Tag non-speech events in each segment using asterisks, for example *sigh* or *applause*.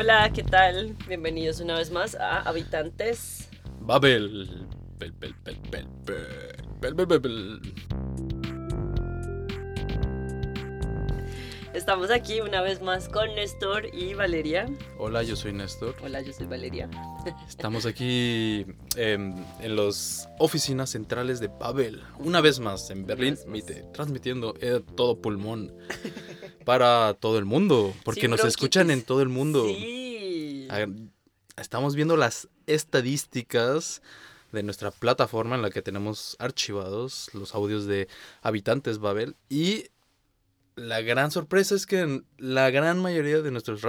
Hola, ¿qué tal? Bienvenidos una vez más a Habitantes. Babel. Estamos aquí una vez más con Néstor y Valeria. Hola, yo soy Néstor. Hola, yo soy Valeria. Estamos aquí em, en las oficinas centrales de Babel, una vez más en Berlín, transmitiendo eh, todo pulmón. *laughs* para todo el mundo. Porque nos escuchan en todo el mundo. Sí. Estamos viendo las estadísticas de nuestra plataforma en la que tenemos archivados los audios de habitantes Babel y la gran sorpresa es que la gran mayoría de nuestros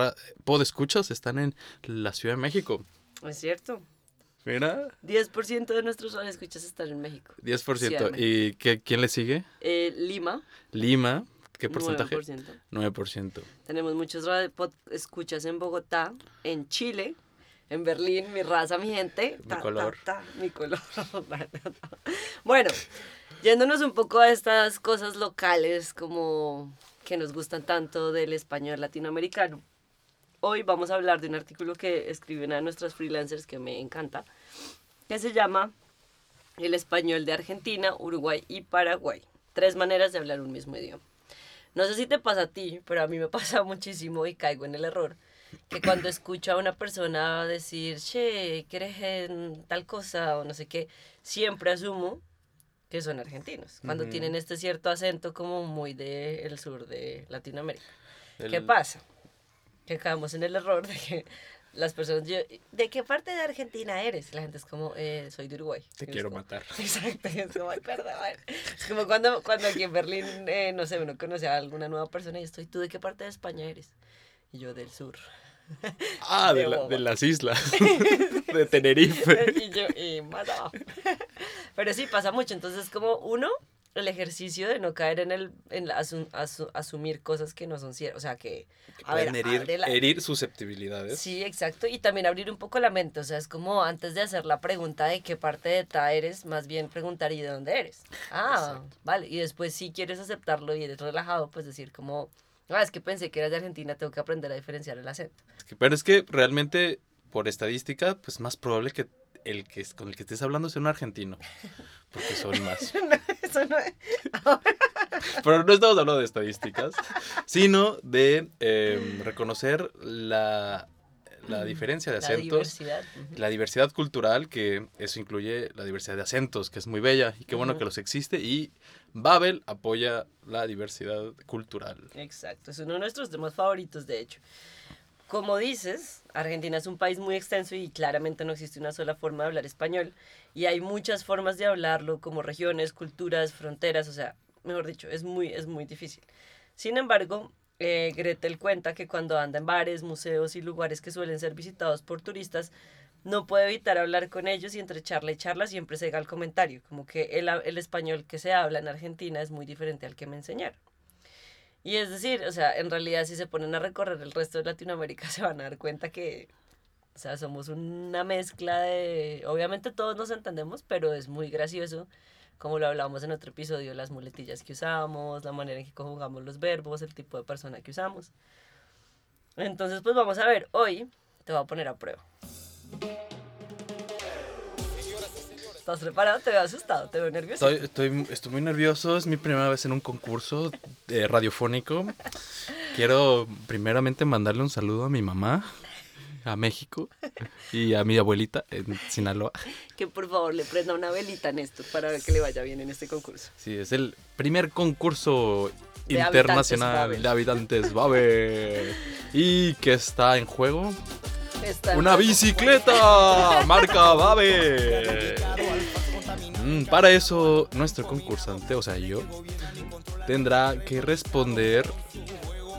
podescuchas están en la Ciudad de México. Es cierto. Mira, 10% de nuestros escuchas están en México. 10%. Ciudad de ¿Y qué, quién le sigue? Eh, Lima, Lima, ¿qué porcentaje? 9%. 9%. Tenemos muchos escuchas en Bogotá, en Chile, en Berlín, mi raza, mi gente. Mi color. ta, mi color. *laughs* bueno, yéndonos un poco a estas cosas locales como que nos gustan tanto del español latinoamericano. Hoy vamos a hablar de un artículo que escribió una de nuestras freelancers que me encanta, que se llama El español de Argentina, Uruguay y Paraguay. Tres maneras de hablar un mismo idioma. No sé si te pasa a ti, pero a mí me *laughs* pasa muchísimo y caigo en el error. Que cuando escucho a una persona decir, che, ¿quieres en tal cosa? o no sé qué, siempre asumo que son argentinos. Cuando Ujú. tienen este cierto acento como muy del sur de Latinoamérica. ¿Qué El- pasa? Que caemos en el error de que las personas, yo, ¿de qué parte de Argentina eres? Y la gente es como, "Eh, soy de Uruguay. Te quiero como, matar. *laughs* Exacto, es como, "Ay, perdón. Es como cuando, cuando aquí en Berlín, eh, no sé, uno conoce a alguna nueva persona y estoy, ¿tú de qué parte de España eres? Y yo del sur. Ah, *laughs* de, de la- de las islas. *laughs* de Tenerife. y yo, y más abajo. Pero sí, pasa mucho. Entonces, como uno, el ejercicio de no caer en el, en la asu- asu- asumir cosas que no son ciertas. O sea, que, a ver, herir, abre la- herir susceptibilidades. Sí, exacto. Y también abrir un poco la mente. O sea, es como antes de hacer la pregunta de qué parte de ta eres, más bien preguntar y de dónde eres. Ah, Exacto. vale. Y después, si quieres aceptarlo y eres relajado, pues decir como, ah, es que pensé que eras de Argentina, tengo que aprender a diferenciar el acento. Pero es que realmente, por estadística, pues más probable que el que es- con el que estés hablando sea un argentino. Porque son *laughs* más. Eso no es. Pero no estamos hablando de estadísticas, sino de eh, reconocer la, la diferencia de La acentos. diversidad. La diversidad cultural, que eso incluye la diversidad de acentos, que es muy bella y qué bueno Ujú. que los existe. Y Babel apoya la diversidad cultural. Exacto, es uno de nuestros temas favoritos, de hecho. Como dices, Argentina es un país muy extenso y claramente no existe una sola forma de hablar español. Y hay muchas formas de hablarlo, como regiones, culturas, fronteras, o sea, mejor dicho, es muy, es muy difícil. Sin embargo, eh, Gretel cuenta que cuando anda en bares, museos y lugares que suelen ser visitados por turistas, no puede evitar hablar con ellos y entre charla y charla siempre se da el comentario, como que el, el español que se habla en Argentina es muy diferente al que me enseñaron. Y es decir, o sea, en realidad si se ponen a recorrer el resto de Latinoamérica *laughs* se van a dar cuenta que, o sea, somos una mezcla de, obviamente todos nos entendemos, pero es muy gracioso, como lo hablábamos en otro episodio, las muletillas que usamos, la manera en que conjugamos los verbos, el tipo de persona que usamos. Entonces, pues vamos a ver, hoy te voy a poner a prueba. ¿Estás preparado? Te veo asustado, te veo nervioso. Estoy, estoy, estoy muy nervioso, es mi primera vez en un concurso eh, radiofónico. Quiero primeramente mandarle un saludo a mi mamá, a México, y a mi abuelita en Sinaloa. Que por favor le prenda una velita a Néstor para ver que le vaya bien en este concurso. Sí, es el primer concurso De internacional habitantes de habitantes Babel. Y que está en juego Está una bicicleta marca Babel. Para eso, nuestro concursante, o sea, yo, tendrá que responder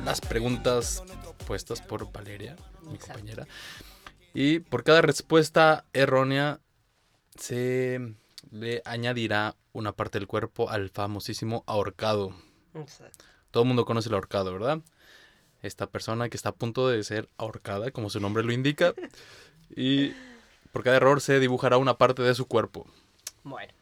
las preguntas puestas por Valeria, mi Exacto. compañera. Y por cada respuesta errónea se le añadirá una parte del cuerpo al famosísimo ahorcado. Exacto. Todo el mundo conoce el ahorcado, ¿verdad? Esta persona que está a punto de ser ahorcada, como su nombre lo indica. Y por cada error se dibujará una parte de su cuerpo. Bueno,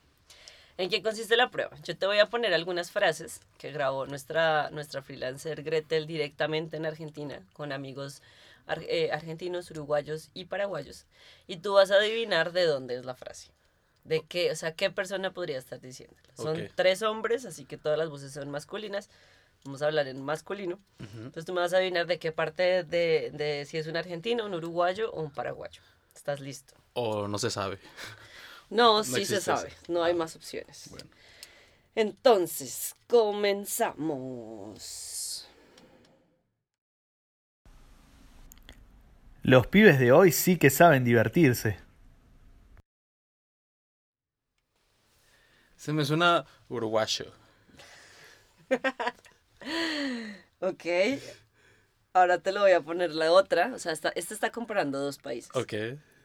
¿en qué consiste la prueba? Yo te voy a poner algunas frases que grabó nuestra, nuestra freelancer Gretel directamente en Argentina con amigos ar- eh, argentinos, uruguayos y paraguayos. Y tú vas a adivinar de dónde es la frase. De qué, o sea, qué persona podría estar diciéndola. Son tres hombres, así que todas las voces son masculinas. Vamos a hablar en masculino. Entonces tú me vas a adivinar de qué parte de, de si es un argentino, un uruguayo o un paraguayo. ¿Estás listo? O no se sabe. *laughs* No, sí se sabe. No hay más opciones. Bueno. Entonces, comenzamos. Los pibes de hoy sí que saben divertirse. Se me suena uruguayo. *laughs* Ok. Ahora te lo voy a poner la otra. O sea, esta, este está comparando dos países. Ok.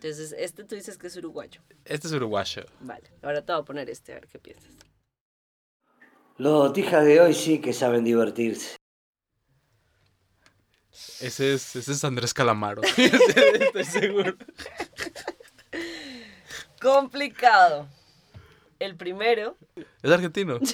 Entonces, este tú dices que es uruguayo. Este es uruguayo. Vale. Ahora te voy a poner este, a ver qué piensas. Los botijas de hoy sí que saben divertirse. Ese es, ese es Andrés Calamaro. *laughs* *laughs* Estoy seguro. Complicado. El primero. ¿Es argentino? *laughs*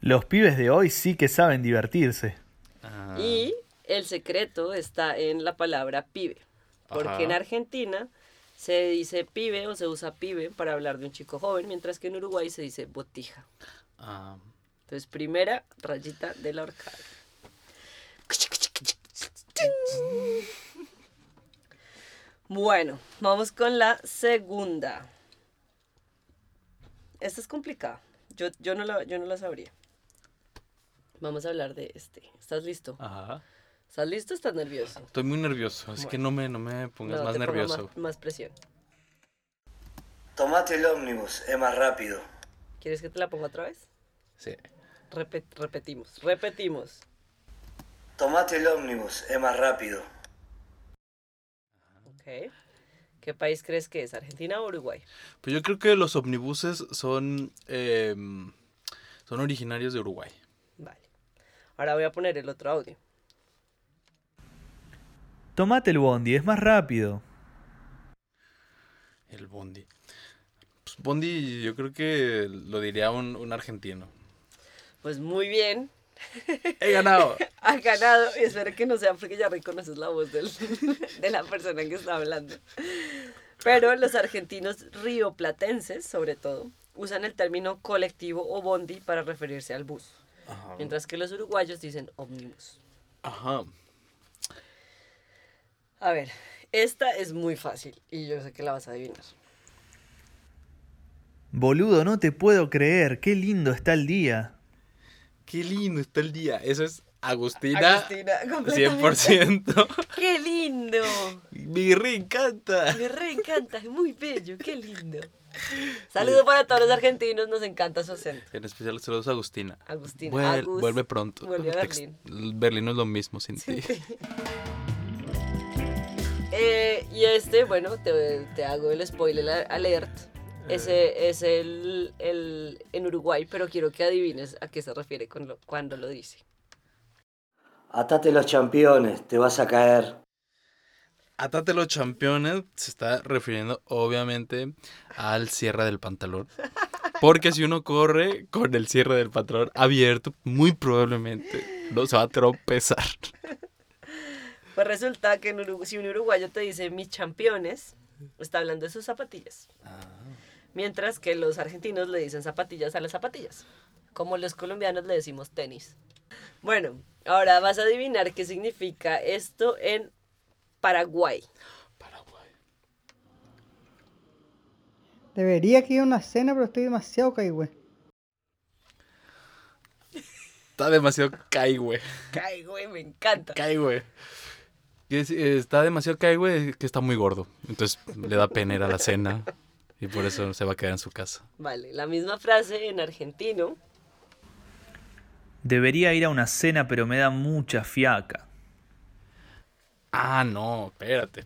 Los pibes de hoy sí que saben divertirse. Ah, Y el secreto está en la palabra pibe. Porque Ajá. en Argentina se dice pibe o se usa pibe para hablar de un chico joven, mientras que en Uruguay se dice botija. ah, Entonces, primera rayita de la horcada. Bueno, vamos con la segunda. Esta es complicada. Yo, yo, no la, yo no la sabría. Vamos a hablar de este. ¿Estás listo? ajá. ¿Estás listo o estás nervioso? Estoy muy nervioso, así que no me, no me pongas No, más te pongo nervioso. Más, más presión. Tomate el ómnibus, es más rápido. ¿Quieres que te la ponga otra vez? Sí. Repet- repetimos, repetimos. Tomate el ómnibus, es más rápido. Ok. ¿Qué país crees que es? ¿Argentina o Uruguay? Pues yo creo que los omnibuses son, em, son originarios de Uruguay. Vale. Ahora voy a poner el otro audio. Tomate el bondi, es más rápido. El Bondi. Pues Bondi yo creo que lo diría un, un argentino. Pues muy bien. ¡He ganado! *laughs* Ha ganado. Y espero que no sea porque ya reconoces la voz del- *laughs* de la persona que está hablando. Pero los argentinos rioplatenses, sobre todo, usan el término colectivo o bondi para referirse al bus. Ajá. Mientras que los uruguayos dicen ómnibus. Ajá. A ver, esta es muy fácil y yo sé que la vas a adivinar. Boludo, no te puedo creer, qué lindo está el día. ¡Qué lindo está el día! Eso es Agustina. Agustina, completamente. 100%. *laughs* ¡Qué lindo! Me reencanta. Me re encanta, es muy bello, qué lindo. *laughs* Saludos para todos los argentinos, nos encanta su acento. En especial saludos a Agustina. Agustina. Vuel- Agus, vuelve pronto. vuelve a Berlín. Berlín no es lo mismo sin ti. *laughs* Eh, y este, bueno, te, te hago el spoiler alert. Ese es el, el en Uruguay, pero quiero que adivines a qué se refiere con lo- cuando lo dice. Atate los championes, te vas a caer. Atate los campeones se está refiriendo obviamente al cierre del pantalón. Porque si uno corre con el cierre del pantalón abierto, muy probablemente no se va a tropezar. Pues resulta que en Urugu- si un uruguayo te dice mis championes, está hablando de sus zapatillas. Mientras que los argentinos le dicen zapatillas a las zapatillas. Como los colombianos le decimos tenis. Bueno, ahora vas a adivinar qué significa esto en Paraguay. Paraguay. Debería que ir a una cena, pero estoy demasiado caigüe. Está demasiado. Ay, güey, me encanta. Cae, güey. Que es- Está demasiado cae, güey, que está muy gordo. Entonces le da pena ir a la cena. Y por eso se va a quedar en su casa. Vale, la misma frase en argentino. Debería ir a una cena, pero me da mucha fiaca. Ah, no, espérate.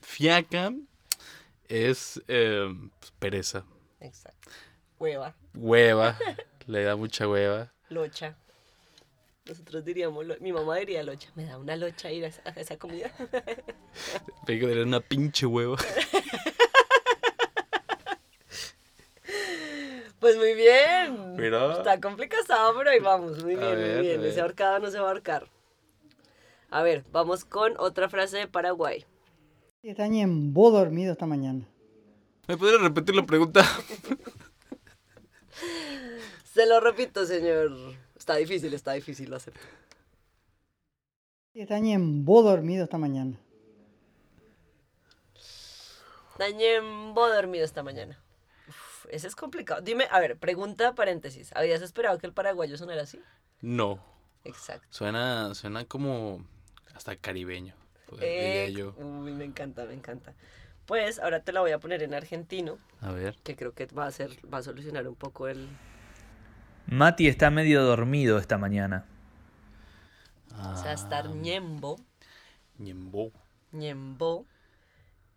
Fiaca es eh, pues, pereza. Exacto. Hueva, Hueva. *laughs* Le da mucha hueva. locha. Nosotros diríamos, lo- mi mamá diría locha. Me da una locha ir a esa, a esa comida. *laughs* Pero era una pinche hueva. *laughs* Pues muy bien. Mira. Está complicado, pero ahí vamos. Muy bien, ver, muy bien. Ese ahorcado no se va a ahorcar. A ver, vamos con otra frase de Paraguay. Está ñembo dormido esta mañana. ¿Me podrías repetir la pregunta? *laughs* Se lo repito, señor. Está difícil, está difícil, lo acepto. Está ñembo dormido esta mañana. Dañembo dormido esta mañana. Uf, ese es complicado. Dime, a ver, pregunta paréntesis. ¿Habías esperado que el paraguayo sonara así? No. Exacto. Suena, suena como hasta caribeño, pues, diría yo. Uy, me encanta, me encanta. Pues ahora te la voy a poner en argentino, A ver. que creo que va a ser, va a solucionar un poco el. Mati está medio dormido esta mañana. O sea, estar ñembo, Ñembo. ñembo,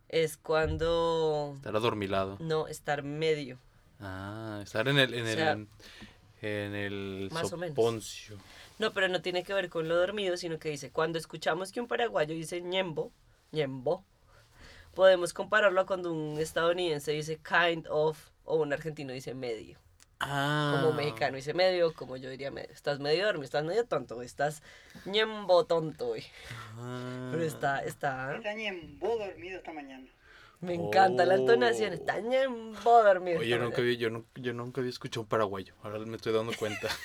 es cuando. Estar adormilado. No, estar medio. Ah, estar en el, en O sea, el, en el más o menos. No, pero no tiene que ver con lo dormido, sino que dice, cuando escuchamos que un paraguayo dice ñembo, ñembo, podemos compararlo a cuando un estadounidense dice kind of o un argentino dice medio. Ah. Como mexicano dice medio, como yo diría medio. Estás medio dormido, estás medio tonto, estás ñembo tonto. güey. Ah. Pero está, está... Está ñembo dormido esta mañana. Me encanta la entonación, Oh. está ñembo dormido. Oye, yo nunca, vi, yo, nu- yo nunca había escuchado un paraguayo. Ahora me estoy dando cuenta. *laughs*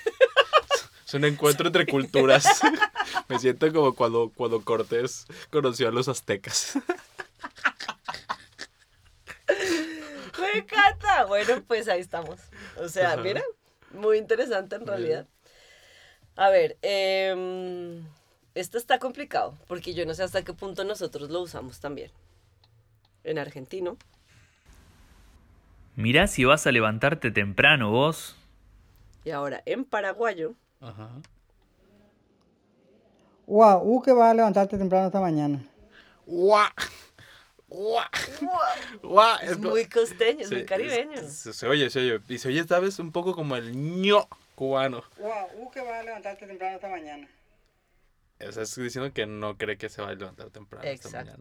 *laughs* es un encuentro entre culturas. *laughs* me siento como cuando, cuando Cortés conoció a los aztecas. Me encanta. Bueno, pues ahí estamos. O sea, Ajá. mira, muy interesante en realidad. A ver, em, esto está complicado, porque yo no sé hasta qué punto nosotros lo usamos también. En argentino. Mirá si vas a levantarte temprano vos. Y ahora en paraguayo. Ajá. Guau, uh, que vas a levantarte temprano esta mañana. ¡Guau! ¡Guau! ¡Guau! Es muy costeño, es Sí, muy caribeño. es- se, se oye, se oye. Y se oye, ¿sabes? Un poco como el ño cubano. Guau, uh, que vas a levantarte temprano esta mañana. O sea, estoy diciendo que no cree que se va a levantar temprano esta mañana.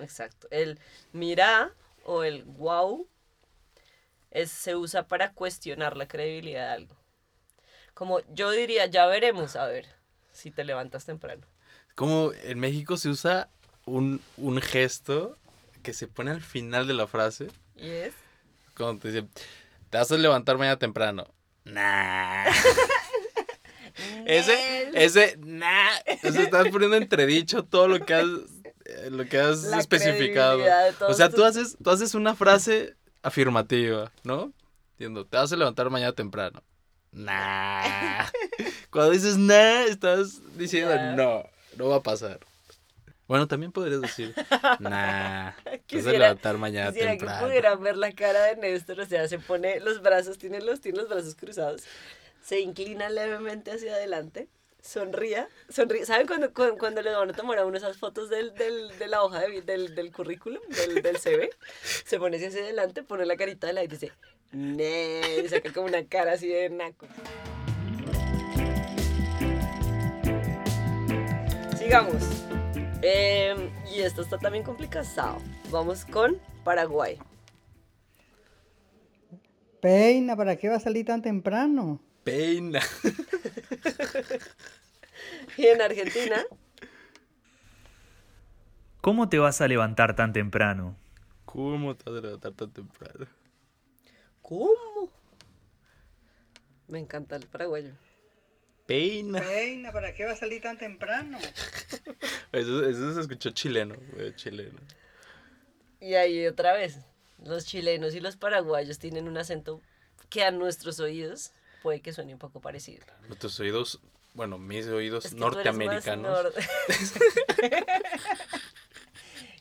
exacto. El mirá o el wow es, se usa para cuestionar la credibilidad de algo. Como yo diría, ya veremos, a ver, si te levantas temprano. Como en México se usa un, un gesto que se pone al final de la frase. ¿Y es? Cuando te dicen, te vas a levantar mañana temprano. Nah. *laughs* ese, ese, nah. O sea, estás poniendo entredicho todo lo que has, eh, lo que has La especificado. O sea, tú haces, tú haces una frase afirmativa, ¿no? Diciendo, te vas a levantar mañana temprano. Nah. *laughs* Cuando dices nah, estás diciendo, no, no va a pasar. Bueno, también podrías decir, *laughs* nah, a *laughs* Quisiera- levantar mañana Quisiera que temprano. pudieran ver la cara de Néstor, o sea, se pone los brazos, tiene los, tiene los brazos cruzados, se inclina levemente hacia adelante, sonría, sonríe. ¿Saben cuando, cuando, cuando le van a tomar a uno esas fotos del, del, de la hoja de, del, del currículum, del, del CV? Se pone hacia adelante, pone la carita de la y dice, ne, y saca como una cara así de naco. Sigamos. Em, y esto está también complicado. Vamos con Paraguay. Peina, ¿para qué va a salir tan temprano? Peina. *laughs* Y en Argentina, ¿Cómo te vas a levantar tan temprano? ¿Cómo te vas a levantar tan temprano? ¿cómo? Me encanta el paraguayo. Peina. Peina, ¿para qué va a salir tan temprano? *laughs* Eso, eso se escuchó chileno, güey, chileno. Y ahí otra vez, los chilenos y los paraguayos tienen un acento que a nuestros oídos puede que suene un poco parecido. Nuestros oídos, bueno, mis oídos Es que tú eres más norteamericanos. nor- *laughs*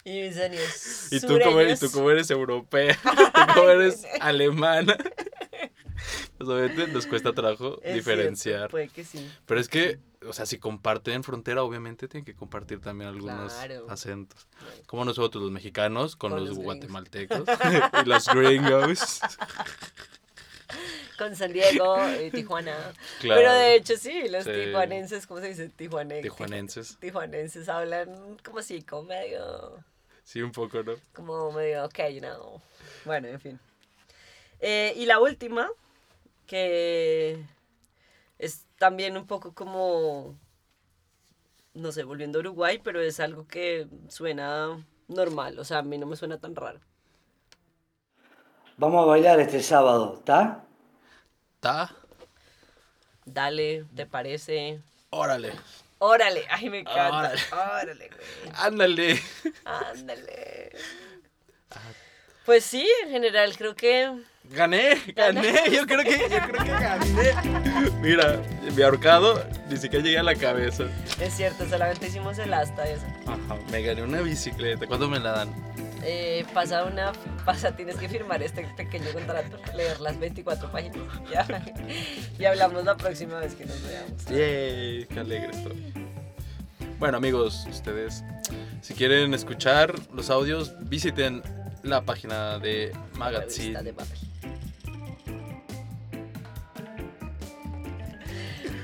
y mis sonidos Y tú, como eres, y tú como eres europea, *laughs* tú como eres alemana. Obviamente nos cuesta trabajo *laughs* Es diferenciar. cierto, puede que sí. Pero es que, o sea, si comparten frontera, obviamente tienen que compartir también algunos Claro. acentos. Como nosotros, los mexicanos, con, Con los, guatemaltecos *laughs* y los gringos. Con San Diego y Tijuana. Claro. Pero de hecho sí, los Sí. tijuanenses, ¿cómo se dice? Tijuane- Tijuanenses. Tijuanenses hablan como así, como medio, Sí, un poco, ¿no? como medio, ok, you know. Bueno, en fin. Eh, y la última, que es también un poco como, no sé, volviendo a Uruguay, pero es algo que suena normal, o sea, a mí no me suena tan raro. Vamos a bailar este sábado, ¿está? ¿Ta? Dale, ¿te parece? Órale. Órale, ay, me encanta. Órale. Órale, güey. Ándale. Ándale. Pues sí, en general creo que Gané, gané. *laughs* Yo creo que, yo creo que gané. Mira, mi ahorcado ni siquiera llegué a la cabeza. es cierto, solamente hicimos el asta esa. Ajá, me gané una bicicleta. ¿Cuándo me la dan? Eh, pasa una, pasa, tienes que firmar este pequeño contrato, leer las 24 páginas, *laughs* ya. Y hablamos la próxima vez que nos veamos. Yay, qué alegre estoy. Bueno, amigos, ustedes, si quieren escuchar los audios, visiten la página de La Magazine. revista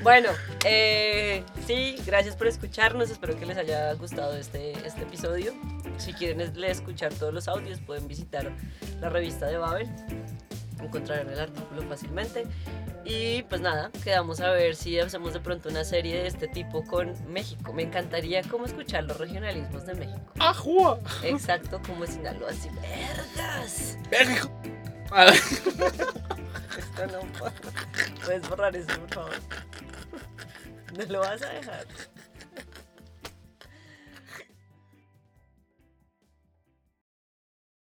Bueno, eh, sí, gracias por escucharnos. Espero que les haya gustado este, este episodio. Si quieren escuchar todos los audios, pueden visitar la revista de Babel. Encontrarán el artículo fácilmente. Y pues nada, quedamos a ver si hacemos de pronto una serie de este tipo con México. Me encantaría como escuchar los regionalismos de México. ¡Ajua! Exacto, como Sinaloa, así, vergas. México. *laughs* Esto no puedo. Puedes borrar eso, por favor. *laughs* No lo vas a dejar.